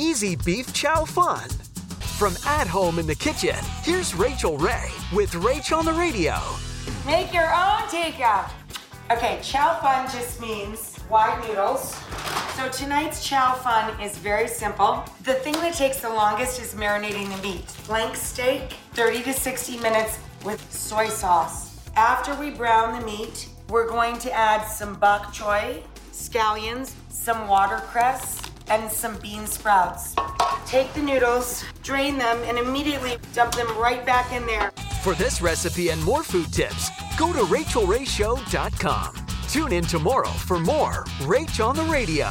Easy beef chow fun. From at home in the kitchen, here's Rachael Ray with Rach on the radio. Make your own takeout. Okay, chow fun just means wide noodles. So tonight's chow fun is very simple. The thing that takes the longest is marinating the meat. Flank steak, 30 to 60 minutes with soy sauce. After we brown the meat, we're going to add some bok choy, scallions, some watercress, and some bean sprouts. Take the noodles, drain them, and immediately dump them right back in there. For this recipe and more food tips, go to rachaelrayshow.com. Tune in tomorrow for more Rach on the Radio.